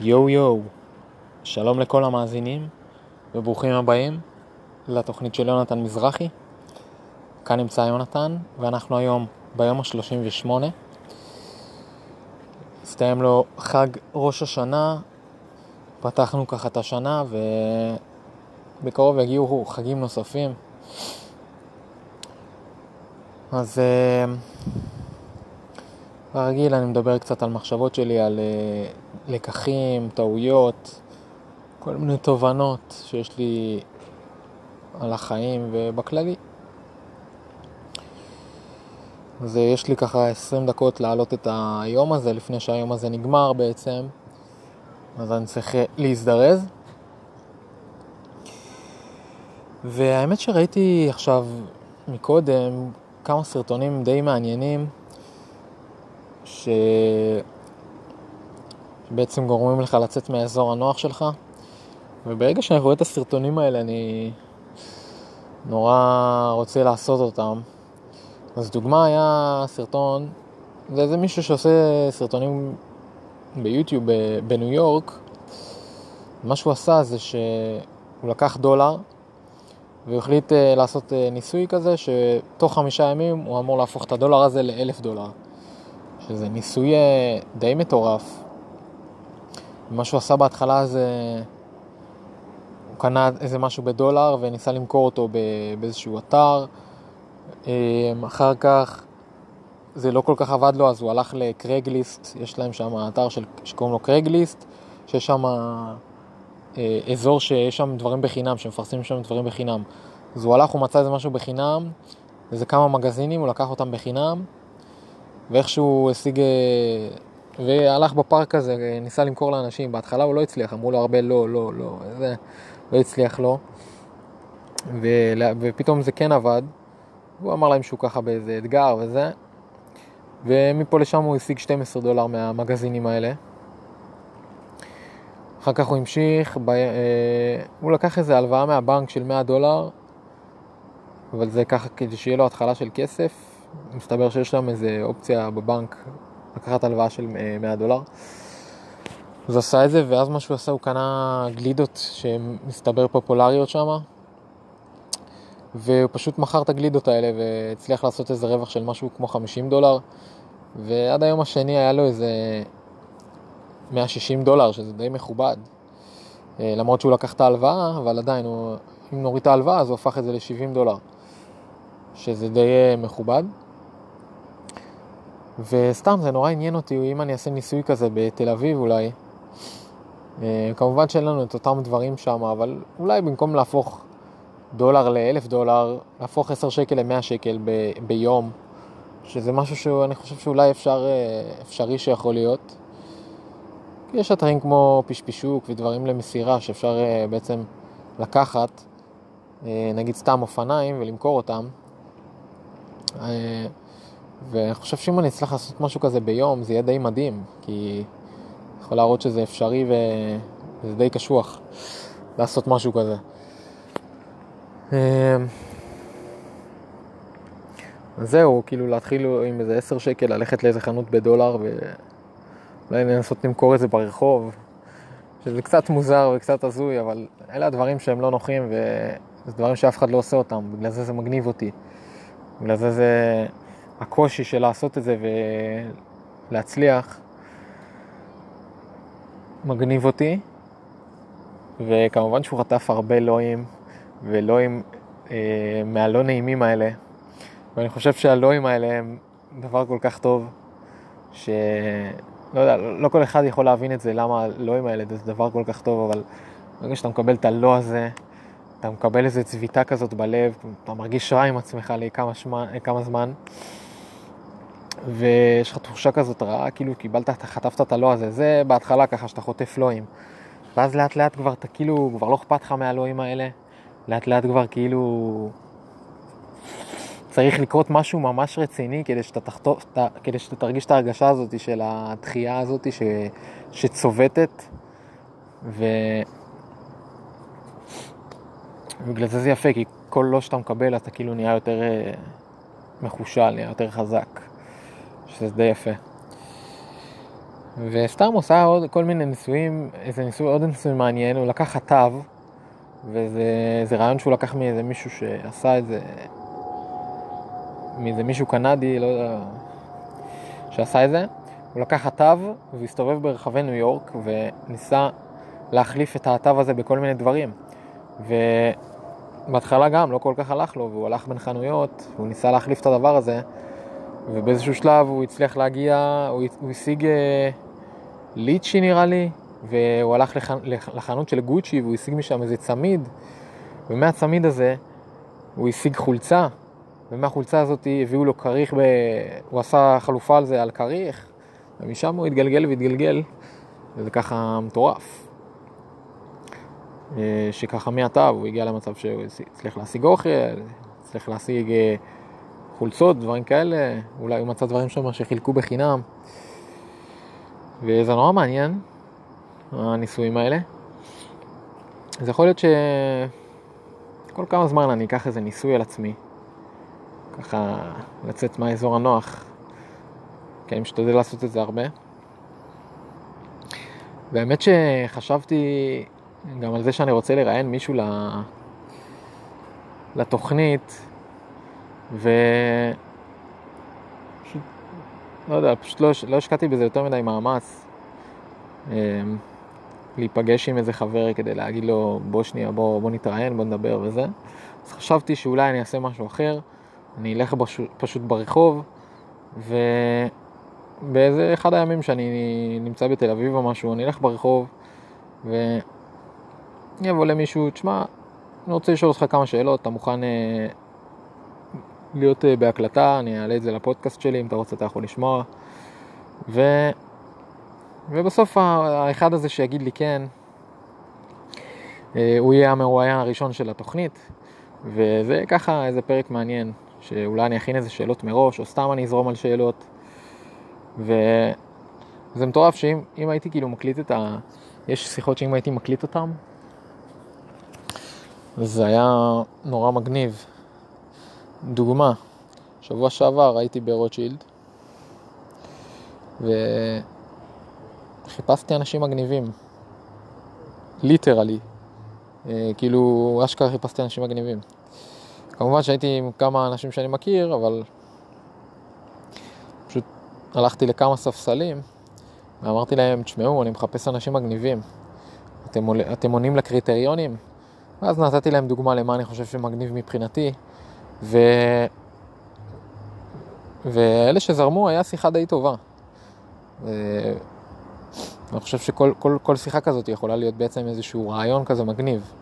יואו יואו, שלום לכל המאזינים וברוכים הבאים לתוכנית של יונתן מזרחי. כאן נמצא יונתן ואנחנו היום ביום ה-38. הסתיים לו חג ראש השנה, פתחנו ככה את השנה ובקרוב יגיעו חגים נוספים. אז ברגיל אני מדבר קצת על מחשבות שלי, על אה, לקחים, טעויות, כל מיני תובנות שיש לי על החיים ובכללי. אז אה, יש לי ככה 20 דקות להעלות את היום הזה, לפני שהיום הזה נגמר בעצם, אז אני צריך אה, להזדרז. והאמת שראיתי עכשיו מקודם כמה סרטונים די מעניינים ש... שבעצם גורמים לך לצאת מהאזור הנוח שלך. וברגע שאני רואה את הסרטונים האלה, אני נורא רוצה לעשות אותם. אז דוגמה היה סרטון, זה איזה מישהו שעושה סרטונים ביוטיוב בניו יורק. מה שהוא עשה זה שהוא לקח דולר והוא החליט אה, לעשות אה, ניסוי כזה שתוך חמישה ימים הוא אמור להפוך את הדולר הזה לאלף דולר. שזה ניסוי אה, די מטורף. מה שהוא עשה בהתחלה זה... הוא קנה איזה משהו בדולר וניסה למכור אותו באיזשהו אתר. אה, אחר כך זה לא כל כך עבד לו, אז הוא הלך לקרגליסט, יש להם שם אתר של, שקוראים לו קרגליסט, שיש שם אה, אזור שיש שם דברים בחינם, שמפרסמים שם דברים בחינם. אז הוא הלך, הוא מצא איזה משהו בחינם, איזה כמה מגזינים, הוא לקח אותם בחינם, ואיכשהו השיג, אה, והלך בפארק הזה, ניסה למכור לאנשים, בהתחלה הוא לא הצליח, אמרו לו הרבה לא, לא, לא, זה לא הצליח לו, ו... ופתאום זה כן עבד, הוא אמר להם שהוא ככה באיזה אתגר וזה, ומפה לשם הוא השיג 12 דולר מהמגזינים האלה. אחר כך הוא המשיך, ב... אה, הוא לקח איזה הלוואה מהבנק של 100 דולר, אבל זה ככה כדי שיהיה לו התחלה של כסף, מסתבר שיש שם איזה אופציה בבנק לקחת הלוואה של 100 אה, דולר. אז עשה את זה, ואז מה שהוא עשה, הוא קנה גלידות שמסתבר פופולריות שם, והוא פשוט מכר את הגלידות האלה והצליח לעשות איזה רווח של משהו כמו 50 דולר, ועד היום השני היה לו איזה 160 דולר, שזה די מכובד. אה, למרות שהוא לקח את ההלוואה, אבל עדיין, הוא, אם נוריד את ההלוואה, אז הוא הפך את זה ל-70 דולר. שזה די אה, מכובד. וסתם, זה נורא עניין אותי אם אני אעשה ניסוי כזה בתל אביב אולי. אה, כמובן שאין לנו את אותם דברים שם, אבל אולי במקום להפוך דולר לאלף דולר, להפוך עשר שקל למאה שקל ב- ביום, שזה משהו שאני חושב שאולי אפשר, אה, אפשרי שיכול להיות. יש אתרים כמו פשפישוק ודברים למסירה שאפשר בעצם לקחת, נגיד סתם אופניים ולמכור אותם, אה, ואני חושב שאם אני אצליח לעשות משהו כזה ביום, זה יהיה די מדהים, כי יכול להראות שזה אפשרי וזה די קשוח לעשות משהו כזה. אה, זהו, כאילו להתחיל עם איזה 10 שקל, ללכת לאיזה חנות בדולר ואולי לנסות למכור את זה ברחוב, שזה קצת מוזר וקצת הזוי, אבל אלה הדברים שהם לא נוחים וזה דברים שאף אחד לא עושה אותם, בגלל זה זה מגניב אותי. בגלל זה זה הקושי של לעשות את זה ולהצליח מגניב אותי, וכמובן שהוא חטף הרבה לואים ולואים אה, מהלא נעימים האלה, ואני חושב שהלואים האלה הם דבר כל כך טוב, שלא יודע, לא כל אחד יכול להבין את זה, למה הלואים האלה זה דבר כל כך טוב, אבל ברגע שאתה מקבל את הלא הזה, אתה מקבל איזו צביטה כזאת בלב, אתה מרגיש רע עם עצמך לכמה שמה, כמה זמן, ויש לך תחושה כזאת רעה, כאילו קיבלת, אתה חטפת את הלא הזה, זה בהתחלה ככה שאתה חוטף לואים. ואז לאט לאט כבר אתה כאילו, כבר לא אכפת לך מהלואים האלה, לאט לאט כבר כאילו צריך לקרות משהו ממש רציני כדי שאתה, תחטוף, כדי שאתה תרגיש את ההרגשה הזאת של הדחייה הזאת ש, שצובטת. ו... ובגלל זה זה יפה, כי כל לא שאתה מקבל אתה כאילו נהיה יותר אה, מחושל, נהיה יותר חזק, שזה די יפה. וסתם עושה עוד כל מיני ניסויים, איזה ניסוי, עוד ניסוי מעניין, הוא לקח חטב, וזה רעיון שהוא לקח מאיזה מישהו שעשה את זה, מאיזה מישהו קנדי, לא יודע, שעשה את זה. הוא לקח חטב והסתובב ברחבי ניו יורק וניסה להחליף את האטב הזה בכל מיני דברים. ובהתחלה גם לא כל כך הלך לו, והוא הלך בין חנויות, הוא ניסה להחליף את הדבר הזה, ובאיזשהו שלב הוא הצליח להגיע, הוא, הוא השיג אה, ליצ'י נראה לי, והוא הלך לח, לחנות של גוצ'י והוא השיג משם איזה צמיד, ומהצמיד הזה הוא השיג חולצה, ומהחולצה הזאת הביאו לו כריך, ב... הוא עשה חלופה על זה על כריך, ומשם הוא התגלגל והתגלגל, וזה ככה מטורף. אה, שככה מעתה הוא הגיע למצב שהוא הצליח להשיג אוכל, הצליח להשיג אה, חולצות, דברים כאלה, אולי הוא מצא דברים שם שחילקו בחינם. וזה נורא מעניין, הניסויים האלה. אז יכול להיות שכל כמה זמן אני אקח איזה ניסוי על עצמי, ככה לצאת מהאזור הנוח, כי אני משתדל לעשות את זה הרבה. והאמת שחשבתי גם על זה שאני רוצה לראיין מישהו לתוכנית, ו... פשוט, לא יודע, פשוט לא, לא השקעתי בזה יותר מדי מאמץ. אמ, להיפגש עם איזה חבר כדי להגיד לו בוא שנייה, בוא, בוא נתראיין, בוא נדבר וזה. אז חשבתי שאולי אני אעשה משהו אחר, אני אלך בש... פשוט ברחוב, ובאיזה אחד הימים שאני נמצא בתל אביב או משהו, אני אלך ברחוב, ו... אני אבוא למישהו, תשמע, אני רוצה לשאול אותך כמה שאלות, אתה מוכן אה, להיות אה, בהקלטה, אני אעלה את זה לפודקאסט שלי, אם אתה רוצה אתה יכול לשמוע. ו... ובסוף האחד הזה שיגיד לי כן, אה, הוא יהיה המרואיין הראשון של התוכנית, וזה ככה איזה פרק מעניין, שאולי אני אכין איזה שאלות מראש, או סתם אני אזרום על שאלות. וזה מטורף שאם הייתי כאילו מקליט את ה... יש שיחות שאם הייתי מקליט אותן, זה היה נורא מגניב. דוגמה, שבוע שעבר הייתי ברוטשילד וחיפשתי אנשים מגניבים, ליטרלי, אה, כאילו אשכרה חיפשתי אנשים מגניבים. כמובן שהייתי עם כמה אנשים שאני מכיר, אבל פשוט הלכתי לכמה ספסלים ואמרתי להם, תשמעו, אני מחפש אנשים מגניבים. אתם, אתם עונים לקריטריונים? ואז נתתי להם דוגמה למה אני חושב שמגניב מבחינתי, ו... ואלה שזרמו היה שיחה די טובה. ו... אני חושב שכל כל, כל שיחה כזאת יכולה להיות בעצם איזשהו רעיון כזה מגניב.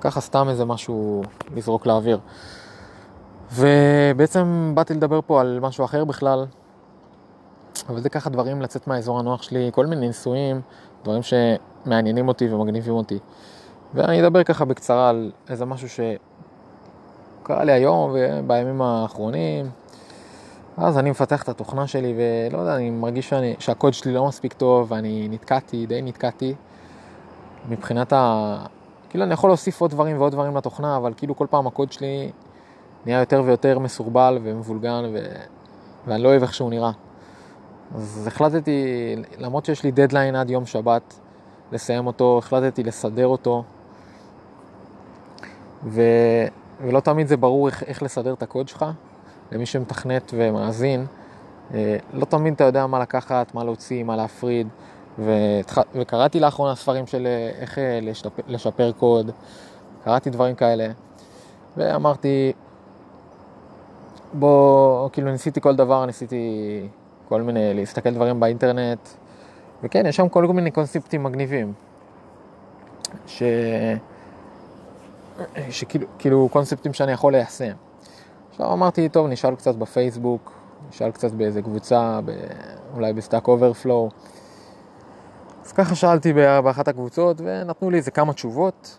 ככה סתם איזה משהו לזרוק לאוויר. ובעצם באתי לדבר פה על משהו אחר בכלל, אבל זה ככה דברים לצאת מהאזור הנוח שלי, כל מיני ניסויים, דברים שמעניינים אותי ומגניבים אותי. ואני אדבר ככה בקצרה על איזה משהו שקרה לי היום ובימים האחרונים. אז אני מפתח את התוכנה שלי ולא יודע, אני מרגיש שאני, שהקוד שלי לא מספיק טוב ואני נתקעתי, די נתקעתי מבחינת ה... כאילו אני יכול להוסיף עוד דברים ועוד דברים לתוכנה, אבל כאילו כל פעם הקוד שלי נהיה יותר ויותר מסורבל ומבולגן ו... ואני לא אוהב איך שהוא נראה. אז החלטתי, למרות שיש לי דדליין עד יום שבת לסיים אותו, החלטתי לסדר אותו ו... ולא תמיד זה ברור איך, איך לסדר את הקוד שלך, למי שמתכנת ומאזין. אה, לא תמיד אתה יודע מה לקחת, מה להוציא, מה להפריד. ו... וקראתי לאחרונה ספרים של אה, איך אה, לשפר, לשפר קוד, קראתי דברים כאלה, ואמרתי, בוא, כאילו ניסיתי כל דבר, ניסיתי כל מיני, להסתכל דברים באינטרנט, וכן, יש שם כל מיני קונספטים מגניבים. ש... שכאילו כאילו קונספטים שאני יכול ליישם. עכשיו אמרתי, טוב, נשאל קצת בפייסבוק, נשאל קצת באיזה קבוצה, ב... אולי ב Stack Overflow. אז ככה שאלתי באחת הקבוצות, ונתנו לי איזה כמה תשובות,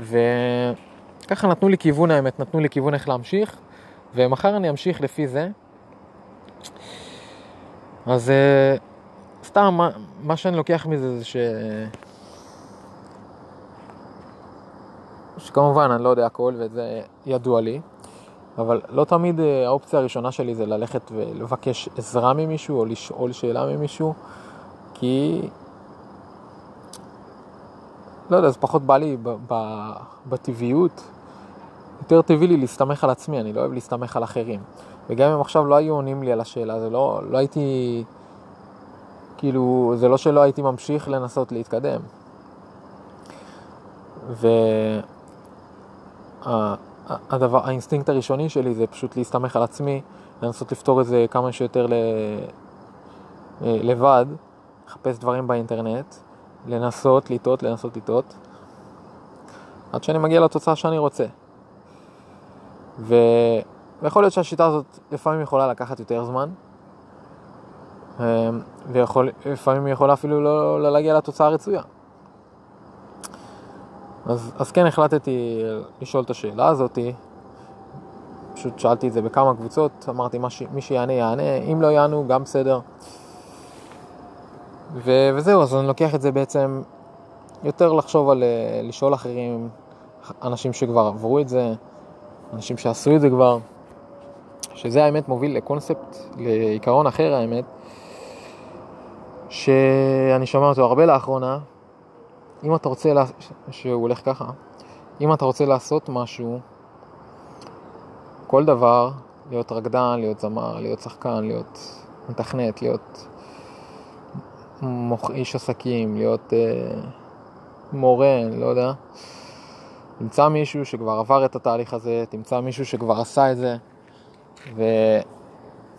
וככה נתנו לי כיוון האמת, נתנו לי כיוון איך להמשיך, ומחר אני אמשיך לפי זה. אז אה, סתם, מה, מה שאני לוקח מזה זה ש... שכמובן אני לא יודע הכל וזה ידוע לי, אבל לא תמיד אה, האופציה הראשונה שלי זה ללכת ולבקש עזרה ממישהו או לשאול שאלה ממישהו, כי לא יודע, זה פחות בא לי בטבעיות. יותר טבעי לי להסתמך על עצמי, אני לא אוהב להסתמך על אחרים. וגם אם עכשיו לא היו עונים לי על השאלה, זה לא, לא הייתי, כאילו, זה לא שלא הייתי ממשיך לנסות להתקדם. והדבר, האינסטינקט הראשוני שלי זה פשוט להסתמך על עצמי, לנסות לפתור את זה כמה שיותר ל... אה, לבד, לחפש דברים באינטרנט, לנסות לטעות, לנסות לטעות, עד שאני מגיע לתוצאה שאני רוצה. ו... ויכול להיות שהשיטה הזאת לפעמים יכולה לקחת יותר זמן, אמ, ולפעמים היא יכולה אפילו לא, לא להגיע לתוצאה הרצויה. אז, אז כן החלטתי לשאול את השאלה הזאת, פשוט שאלתי את זה בכמה קבוצות, אמרתי מי שיענה יענה, אם לא יענו גם בסדר. ו- וזהו, אז אני לוקח את זה בעצם יותר לחשוב על אה, לשאול אחרים, אנשים שכבר עברו את זה, אנשים שעשו את זה כבר, שזה האמת מוביל לקונספט, לעיקרון אחר האמת, שאני שומע אותו הרבה לאחרונה, אם אתה רוצה, לה... שהוא הולך ככה, אם אתה רוצה לעשות משהו, כל דבר, להיות רקדן, להיות זמר, להיות שחקן, להיות מתכנת, להיות מוח, איש עסקים, להיות אה, מורה, אני לא יודע. תמצא מישהו שכבר עבר את התהליך הזה, תמצא מישהו שכבר עשה את זה,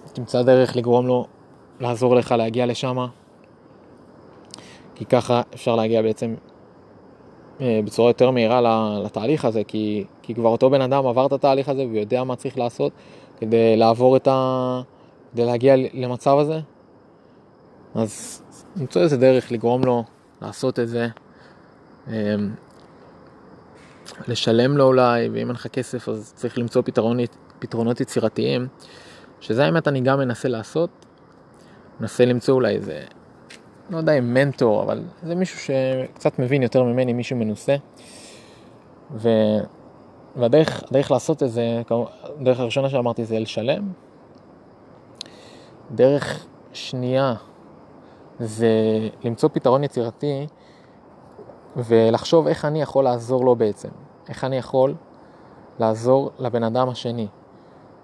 ותמצא דרך לגרום לו לעזור לך להגיע לשם, כי ככה אפשר להגיע בעצם בצורה יותר מהירה לתהליך הזה, כי, כי כבר אותו בן אדם עבר את התהליך הזה והוא יודע מה צריך לעשות כדי לעבור את ה... כדי להגיע למצב הזה. אז למצוא איזה דרך לגרום לו לעשות את זה, אמ, לשלם לו אולי, ואם אין לך כסף אז צריך למצוא פתרון, פתרונות יצירתיים, שזה האמת אני גם מנסה לעשות, מנסה למצוא אולי איזה, לא יודע אם מנטור, אבל זה מישהו שקצת מבין יותר ממני, מישהו מנוסה. ו... והדרך הדרך לעשות את זה, הדרך הראשונה שאמרתי זה לשלם. דרך שנייה זה למצוא פתרון יצירתי ולחשוב איך אני יכול לעזור לו בעצם, איך אני יכול לעזור לבן אדם השני.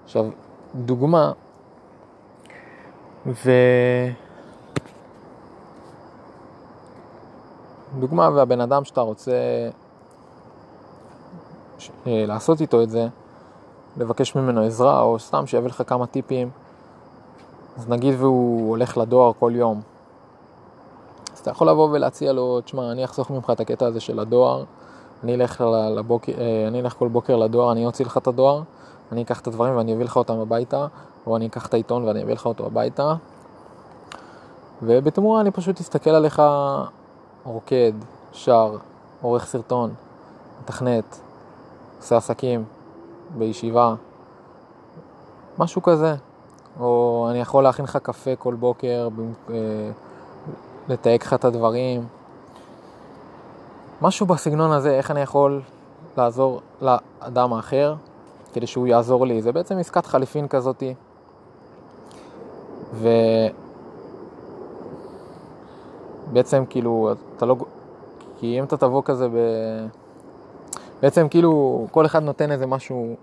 עכשיו, דוגמה, ו... דוגמה והבן אדם שאתה רוצה אה, לעשות איתו את זה, לבקש ממנו עזרה או סתם שיביא לך כמה טיפים, אז נגיד והוא הולך לדואר כל יום, אז אתה יכול לבוא ולהציע לו, תשמע, אני אחסוך ממך את הקטע הזה של הדואר, אני אלך, לבוקר, אה, אני אלך כל בוקר לדואר, אני אוציא לך את הדואר, אני אקח את הדברים ואני אביא לך אותם הביתה, או אני אקח את העיתון ואני אביא לך אותו הביתה, ובתמורה אני פשוט אסתכל עליך רוקד, שר, עורך סרטון, מתכנת, עושה עסקים, בישיבה, משהו כזה. או אני יכול להכין לך קפה כל בוקר, אה, לתייג לך את הדברים. משהו בסגנון הזה, איך אני יכול לעזור לאדם האחר כדי שהוא יעזור לי. זה בעצם עסקת חליפין כזאתי. ובעצם כאילו, אתה לא... כי אם אתה תבוא כזה ב... בעצם כאילו כל אחד נותן איזה משהו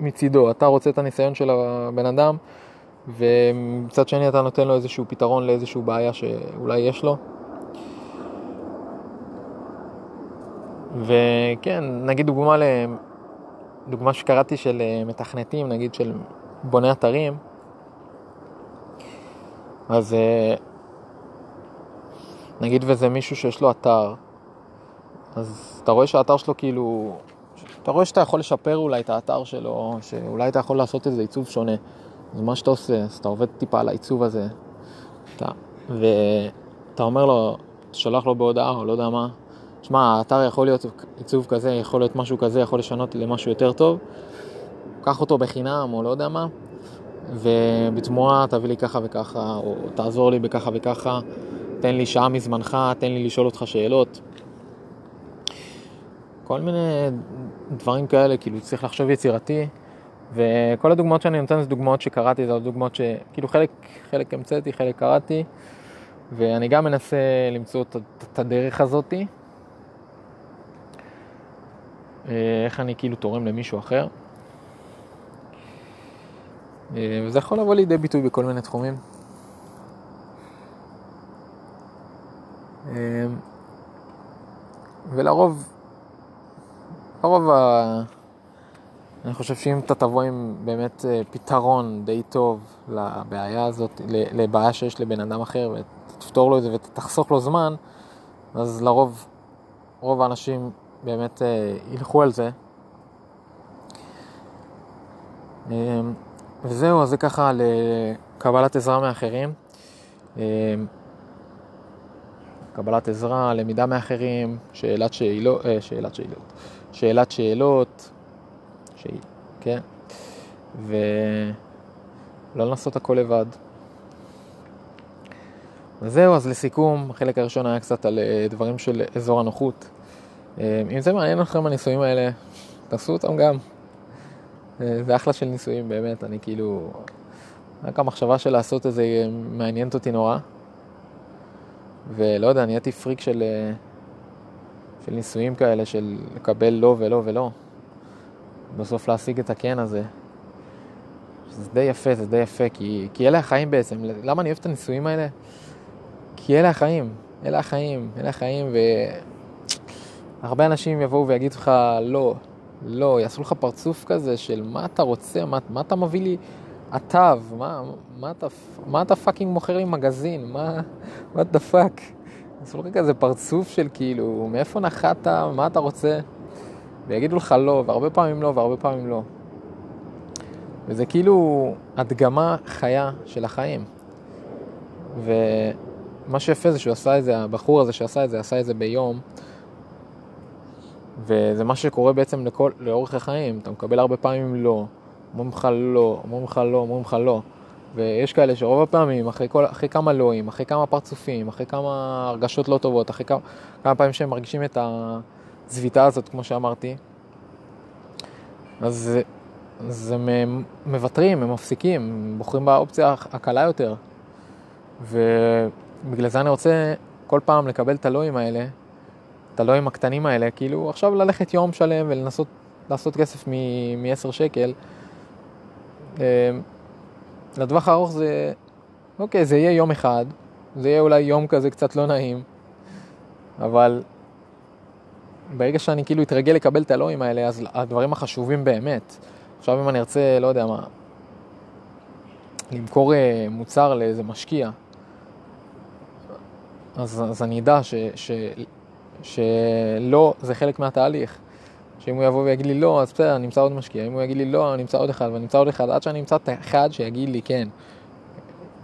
מצידו. אתה רוצה את הניסיון של הבן אדם, ומצד שני אתה נותן לו איזשהו פתרון לאיזשהו בעיה שאולי יש לו. וכן, נגיד דוגמה, ל... דוגמה שקראתי של אה, מתכנתים, נגיד של בוני אתרים, אז אה, נגיד וזה מישהו שיש לו אתר, אז אתה רואה שהאתר שלו כאילו, אתה רואה שאתה יכול לשפר אולי את האתר שלו, שאולי אתה יכול לעשות איזה עיצוב שונה. אז מה שאתה עושה, אז אתה עובד טיפה על העיצוב הזה, אתה, ואתה אומר לו, שולח לו בהודעה או לא יודע מה, שמע, האתר יכול להיות עיצוב כזה, יכול להיות משהו כזה, יכול לשנות למשהו יותר טוב, קח אותו בחינם או לא יודע מה, ובתמורה תביא לי ככה וככה, או תעזור לי בככה וככה, תן לי שעה מזמנך, תן לי לשאול אותך שאלות. כל מיני דברים כאלה, כאילו צריך לחשוב יצירתי. וכל הדוגמאות שאני נותן זה דוגמאות שקראתי, זה דוגמאות שכאילו חלק, חלק המצאתי, חלק קראתי, ואני גם מנסה למצוא את הדרך הזאתי. אה, איך אני כאילו תורם למישהו אחר. אה, וזה יכול לבוא לידי ביטוי בכל מיני תחומים. ולרוב, לרוב ה... אני חושב שאם אתה תבוא עם באמת פתרון די טוב לבעיה הזאת, לבעיה שיש לבן אדם אחר, ותפתור לו את זה ותחסוך לו זמן, אז לרוב, רוב האנשים באמת אה, ילכו על זה. אה, וזהו, אז זה ככה לקבלת עזרה מאחרים. אה, קבלת עזרה, למידה מאחרים, שאלת שאלות, שאלת שאלות, שאלת שאלות, ש... כן, ולא לנסות הכל לבד. וזהו, אז לסיכום, החלק הראשון היה קצת על דברים של אזור הנוחות. אה, אם זה מעניין אתכם הניסויים האלה, תעשו אותם גם. אה, זה אחלה של ניסויים, באמת, אני כאילו... רק המחשבה של לעשות את זה מעניינת אותי נורא. ולא יודע, נהייתי פריק של, אה, של ניסויים כאלה, של לקבל לא ולא ולא. בסוף להשיג את הכן הזה. זה די יפה, זה די יפה, כי, כי אלה החיים בעצם. למה אני אוהב את הניסויים האלה? כי אלה החיים, אלה החיים, אלה החיים, ו... הרבה אנשים יבואו ויגידו לך לא, לא, יעשו לך פרצוף כזה של מה אתה רוצה, מה, מה אתה מביא לי עכשיו, מה, מה, אתה, מה אתה פאקינג מוכר לי מגזין, מה, what the fuck. יעשו לך כזה פרצוף של כאילו, מאיפה נחת, מה אתה רוצה, ויגידו לך לא, והרבה פעמים לא, והרבה פעמים לא. וזה כאילו הדגמה חיה של החיים. ומה שיפה זה שהוא עשה את זה, הבחור הזה שעשה את זה, עשה את זה ביום. וזה מה שקורה בעצם לכל, לאורך החיים, אתה מקבל הרבה פעמים לא, אומרים לך לא, אומרים לך לא, אומרים לך לא. ויש כאלה שרוב הפעמים, אחרי, כל, אחרי כמה לואים, אחרי כמה פרצופים, אחרי כמה הרגשות לא טובות, אחרי כמה, כמה פעמים שהם מרגישים את הזביטה הזאת, כמו שאמרתי, אז, אז הם מוותרים, הם מפסיקים, הם בוחרים באופציה הקלה יותר. ובגלל זה אני רוצה כל פעם לקבל את הלואים האלה, את הלואים הקטנים האלה, כאילו עכשיו ללכת יום שלם ולנסות לעשות כסף מ-10 שקל, אה, לטווח הארוך זה, אוקיי, זה יהיה יום אחד, זה יהיה אולי יום כזה קצת לא נעים, אבל ברגע שאני כאילו אתרגל לקבל את הלואים האלה, אז הדברים החשובים באמת. עכשיו אם אני ארצה, לא יודע מה, למכור אה, מוצר לאיזה משקיע, אז, אז אני אדע ש, ש, שלא, זה חלק מהתהליך. שאם הוא יבוא ויגיד לי לא, אז בסדר, אני אמצא עוד משקיע. אם הוא יגיד לי לא, אני אמצא עוד אחד, ואני אמצא עוד אחד, עד שאני אמצא את האחד שיגיד לי כן.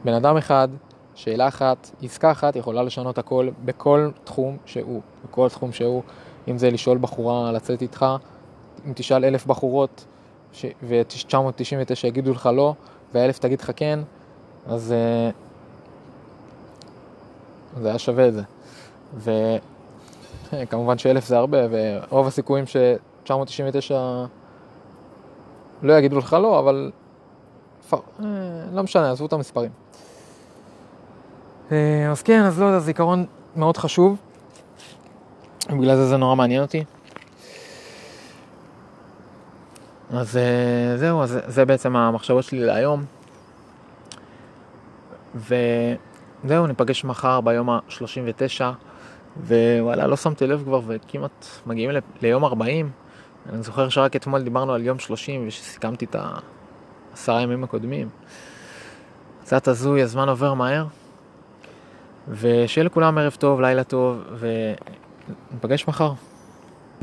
בן אדם אחד, שאלה אחת, עסקה אחת יכולה לשנות הכל בכל תחום שהוא. בכל תחום שהוא. אם זה לשאול בחורה לצאת איתך, אם תשאל אלף בחורות ש... ו-999 יגידו לך לא, והאלף תגיד לך כן, אז uh, זה היה שווה את זה. ו... כמובן שאלף זה הרבה, ורוב הסיכויים ש-999 לא יגידו לך לא, אבל. אה, לא משנה, עזבו את המספרים. אה, אז כן, אז לא יודע, זיכרון מאוד חשוב, בגלל זה זה נורא מעניין אותי. אז אה, זהו, אז זה בעצם המחשבות שלי להיום. וזהו, ניפגש מחר ביום ה-39. ווואלה, לא שמתי לב כבר, וכמעט מגיעים ליום 40. אני זוכר שרק אתמול דיברנו על יום 30, ושסיכמתי את העשרה ימים הקודמים. קצת הזוי, הזמן עובר מהר. ושיהיה לכולם ערב טוב, לילה טוב, וניפגש מחר.